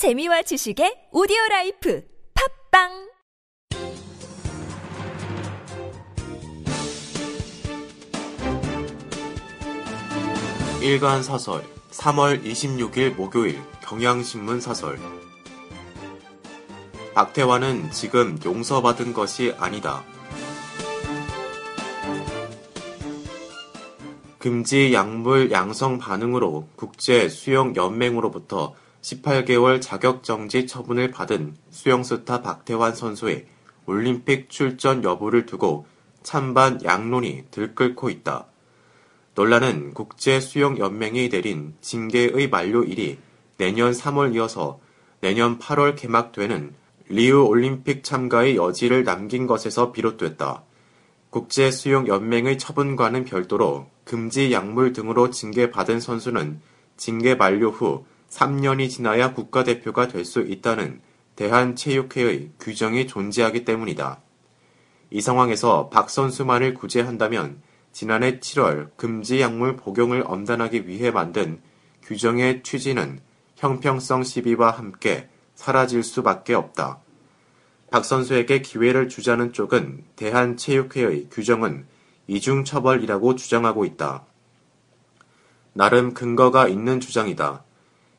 재미와 지식의 오디오 라이프 팟빵 일간 사설 3월 26일 목요일 경향신문 사설 박태환은 지금 용서받은 것이 아니다. 금지 약물 양성 반응으로 국제 수영 연맹으로부터 18개월 자격정지 처분을 받은 수영스타 박태환 선수의 올림픽 출전 여부를 두고 찬반 양론이 들끓고 있다. 논란은 국제수영연맹이 내린 징계의 만료일이 내년 3월 이어서 내년 8월 개막되는 리우 올림픽 참가의 여지를 남긴 것에서 비롯됐다. 국제수영연맹의 처분과는 별도로 금지 약물 등으로 징계받은 선수는 징계 만료 후 3년이 지나야 국가대표가 될 수 있다는 대한체육회의 규정이 존재하기 때문이다. 이 상황에서 박 선수만을 구제한다면 지난해 7월 금지 약물 복용을 엄단하기 위해 만든 규정의 취지는 형평성 시비와 함께 사라질 수밖에 없다. 박 선수에게 기회를 주자는 쪽은 대한체육회의 규정은 이중처벌이라고 주장하고 있다. 나름 근거가 있는 주장이다.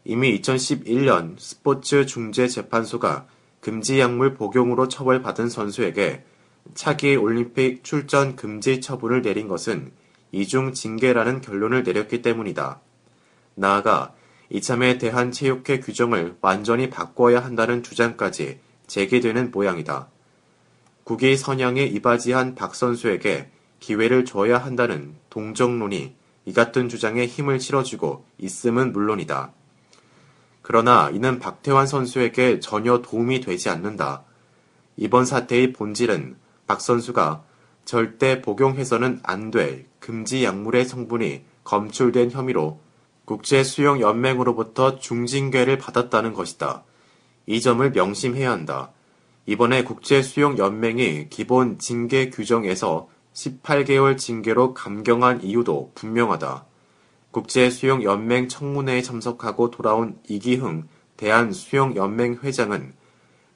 이미 2011년 스포츠 중재 재판소가 금지 약물 복용으로 처벌받은 선수에게 차기 올림픽 출전 금지 처분을 내린 것은 이중 징계라는 결론을 내렸기 때문이다. 나아가 이참에 대한체육회 규정을 완전히 바꿔야 한다는 주장까지 제기되는 모양이다. 국위 선양에 이바지한 박 선수에게 기회를 줘야 한다는 동정론이 이 같은 주장에 힘을 실어주고 있음은 물론이다. 그러나 이는 박태환 선수에게 전혀 도움이 되지 않는다. 이번 사태의 본질은 박 선수가 절대 복용해서는 안 될 금지 약물의 성분이 검출된 혐의로 국제수영연맹으로부터 중징계를 받았다는 것이다. 이 점을 명심해야 한다. 이번에 국제수영연맹이 기본 징계 규정에서 18개월 징계로 감경한 이유도 분명하다. 국제수영연맹 청문회에 참석하고 돌아온 이기흥 대한수영연맹 회장은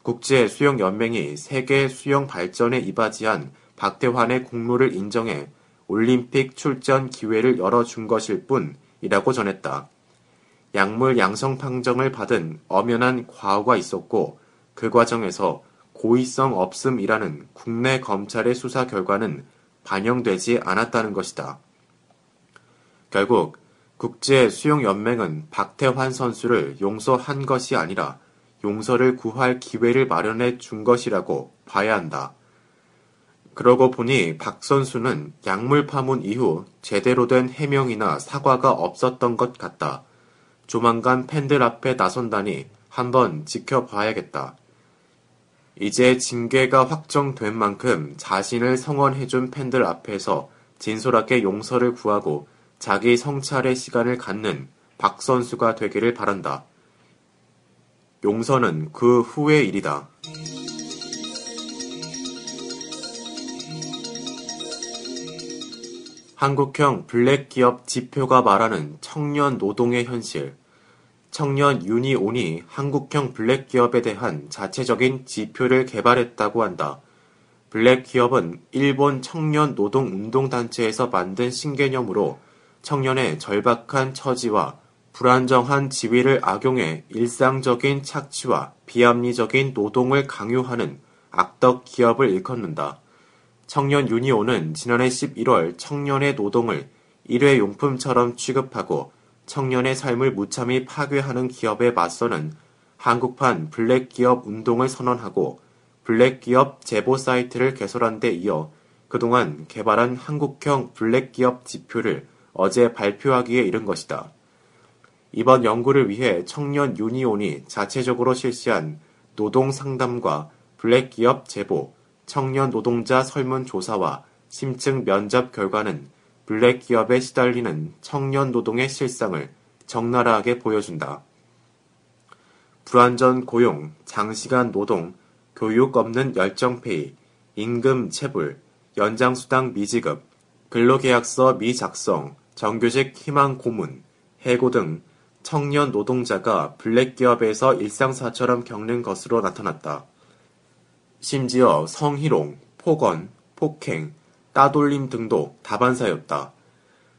국제수영연맹이 세계 수영 발전에 이바지한 박태환의 공로를 인정해 올림픽 출전 기회를 열어준 것일 뿐이라고 전했다. 약물 양성 판정을 받은 엄연한 과오가 있었고 그 과정에서 고의성 없음이라는 국내 검찰의 수사 결과는 반영되지 않았다는 것이다. 결국 국제수영연맹은 박태환 선수를 용서한 것이 아니라 용서를 구할 기회를 마련해 준 것이라고 봐야 한다. 그러고 보니 박 선수는 약물 파문 이후 제대로 된 해명이나 사과가 없었던 것 같다. 조만간 팬들 앞에 나선다니 한번 지켜봐야겠다. 이제 징계가 확정된 만큼 자신을 성원해준 팬들 앞에서 진솔하게 용서를 구하고 자기 성찰의 시간을 갖는 박 선수가 되기를 바란다. 용서는 그 후의 일이다. 한국형 블랙 기업 지표가 말하는 청년 노동의 현실. 청년 유니온이 한국형 블랙 기업에 대한 자체적인 지표를 개발했다고 한다. 블랙 기업은 일본 청년 노동 운동 단체에서 만든 신개념으로 청년의 절박한 처지와 불안정한 지위를 악용해 일상적인 착취와 비합리적인 노동을 강요하는 악덕 기업을 일컫는다. 청년 유니온은 지난해 11월 청년의 노동을 일회용품처럼 취급하고 청년의 삶을 무참히 파괴하는 기업에 맞서는 한국판 블랙 기업 운동을 선언하고 블랙 기업 제보 사이트를 개설한 데 이어 그동안 개발한 한국형 블랙 기업 지표를 어제 발표하기에 이른 것이다. 이번 연구를 위해 청년 유니온이 자체적으로 실시한 노동 상담과 블랙 기업 제보, 청년 노동자 설문 조사와 심층 면접 결과는 블랙 기업에 시달리는 청년 노동의 실상을 적나라하게 보여준다. 불완전 고용, 장시간 노동, 교육 없는 열정페이, 임금 체불, 연장수당 미지급, 근로계약서 미작성, 정규직 희망 고문, 해고 등 청년 노동자가 블랙 기업에서 일상사처럼 겪는 것으로 나타났다. 심지어 성희롱, 폭언, 폭행, 따돌림 등도 다반사였다.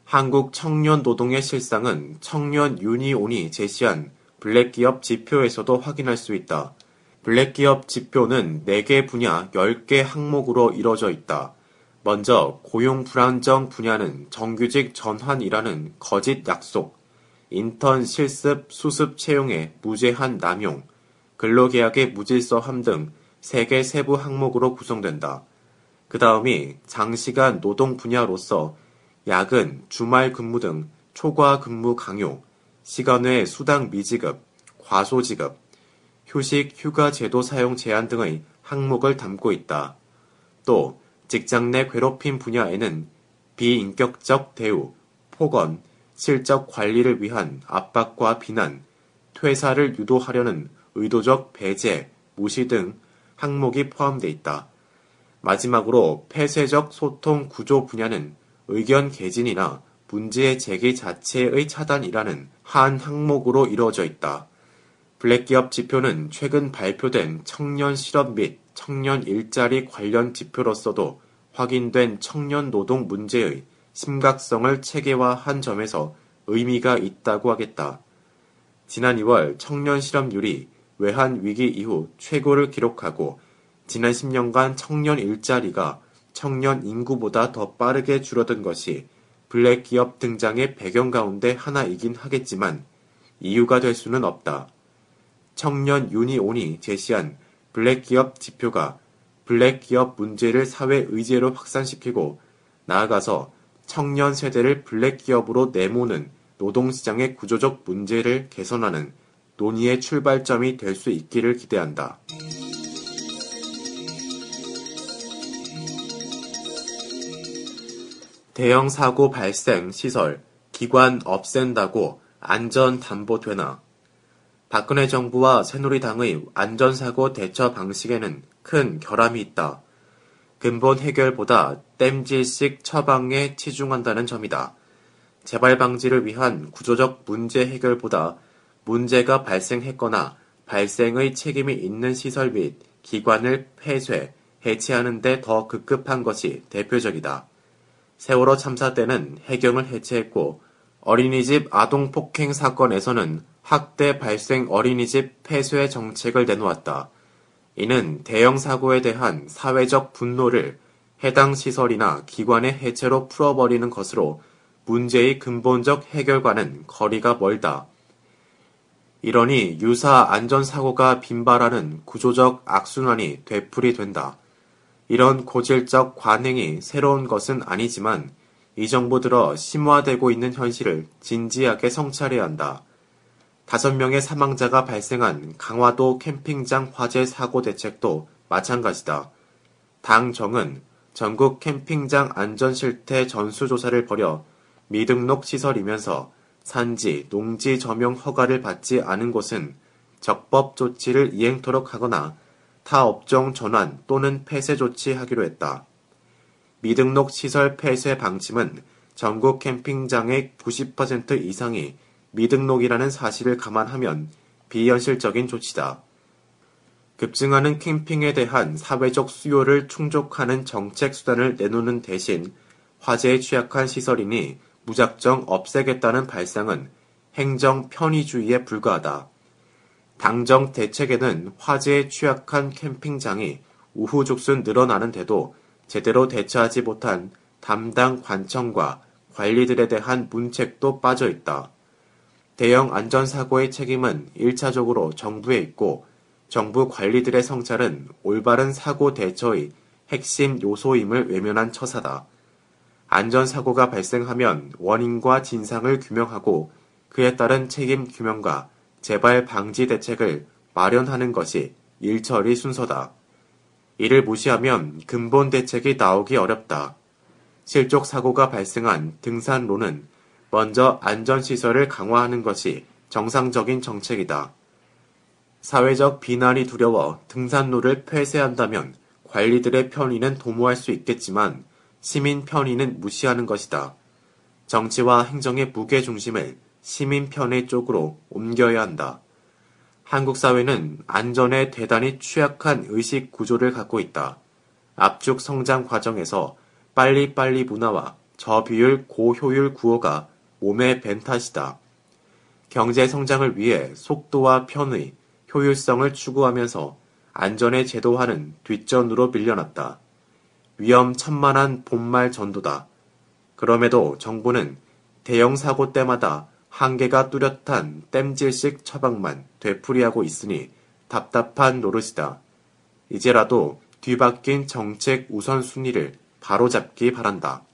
한국 청년 노동의 실상은 청년 유니온이 제시한 블랙 기업 지표에서도 확인할 수 있다. 블랙 기업 지표는 4개 분야 10개 항목으로 이뤄져 있다. 먼저 고용 불안정 분야는 정규직 전환이라는 거짓 약속, 인턴 실습 수습 채용의 무제한 남용, 근로계약의 무질서함 등 3개 세부 항목으로 구성된다. 그 다음이 장시간 노동 분야로서 야근, 주말 근무 등 초과 근무 강요, 시간 외 수당 미지급, 과소지급, 휴식, 휴가 제도 사용 제한 등의 항목을 담고 있다. 또 직장 내 괴롭힘 분야에는 비인격적 대우, 폭언, 실적 관리를 위한 압박과 비난, 퇴사를 유도하려는 의도적 배제, 무시 등 항목이 포함되어 있다. 마지막으로 폐쇄적 소통 구조 분야는 의견 개진이나 문제 제기 자체의 차단이라는 한 항목으로 이루어져 있다. 블랙기업 지표는 최근 발표된 청년 실업 및 청년 일자리 관련 지표로서도 확인된 청년 노동 문제의 심각성을 체계화한 점에서 의미가 있다고 하겠다. 지난 2월 청년 실업률이 외환 위기 이후 최고를 기록하고 지난 10년간 청년 일자리가 청년 인구보다 더 빠르게 줄어든 것이 블랙 기업 등장의 배경 가운데 하나이긴 하겠지만 이유가 될 수는 없다. 청년 유니온이 제시한 블랙 기업 지표가 블랙 기업 문제를 사회 의제로 확산시키고 나아가서 청년 세대를 블랙 기업으로 내모는 노동시장의 구조적 문제를 개선하는 논의의 출발점이 될 수 있기를 기대한다. 대형 사고 발생 시설, 기관 없앤다고 안전 담보되나? 박근혜 정부와 새누리당의 안전사고 대처 방식에는 큰 결함이 있다. 근본 해결보다 땜질식 처방에 치중한다는 점이다. 재발 방지를 위한 구조적 문제 해결보다 문제가 발생했거나 발생의 책임이 있는 시설 및 기관을 폐쇄, 해체하는 데 더 급급한 것이 대표적이다. 세월호 참사 때는 해경을 해체했고 어린이집 아동 폭행 사건에서는 학대 발생 어린이집 폐쇄 정책을 내놓았다. 이는 대형 사고에 대한 사회적 분노를 해당 시설이나 기관의 해체로 풀어버리는 것으로 문제의 근본적 해결과는 거리가 멀다. 이러니 유사 안전사고가 빈발하는 구조적 악순환이 되풀이 된다. 이런 고질적 관행이 새로운 것은 아니지만 이 정부 들어 심화되고 있는 현실을 진지하게 성찰해야 한다. 다섯 명의 사망자가 발생한 강화도 캠핑장 화재 사고 대책도 마찬가지다. 당 정은 전국 캠핑장 안전 실태 전수조사를 벌여 미등록 시설이면서 산지, 농지 점용 허가를 받지 않은 곳은 적법 조치를 이행토록 하거나 타 업종 전환 또는 폐쇄 조치하기로 했다. 미등록 시설 폐쇄 방침은 전국 캠핑장의 90% 이상이 미등록이라는 사실을 감안하면 비현실적인 조치다. 급증하는 캠핑에 대한 사회적 수요를 충족하는 정책 수단을 내놓는 대신 화재에 취약한 시설이니 무작정 없애겠다는 발상은 행정 편의주의에 불과하다. 당정 대책에는 화재에 취약한 캠핑장이 우후죽순 늘어나는데도 제대로 대처하지 못한 담당 관청과 관리들에 대한 문책도 빠져 있다. 대형 안전사고의 책임은 1차적으로 정부에 있고 정부 관리들의 성찰은 올바른 사고 대처의 핵심 요소임을 외면한 처사다. 안전사고가 발생하면 원인과 진상을 규명하고 그에 따른 책임 규명과 재발 방지 대책을 마련하는 것이 일처리 순서다. 이를 무시하면 근본 대책이 나오기 어렵다. 실족 사고가 발생한 등산로는 먼저 안전시설을 강화하는 것이 정상적인 정책이다. 사회적 비난이 두려워 등산로를 폐쇄한다면 관리들의 편의는 도모할 수 있겠지만 시민 편의는 무시하는 것이다. 정치와 행정의 무게 중심을 시민 편의 쪽으로 옮겨야 한다. 한국 사회는 안전에 대단히 취약한 의식 구조를 갖고 있다. 압축 성장 과정에서 빨리빨리 문화와 저비율 고효율 구호가 몸에 밴 탓이다. 경제 성장을 위해 속도와 편의, 효율성을 추구하면서 안전의 제도화는 뒷전으로 밀려났다. 위험천만한 본말 전도다. 그럼에도 정부는 대형 사고 때마다 한계가 뚜렷한 땜질식 처방만 되풀이하고 있으니 답답한 노릇이다. 이제라도 뒤바뀐 정책 우선순위를 바로잡기 바란다.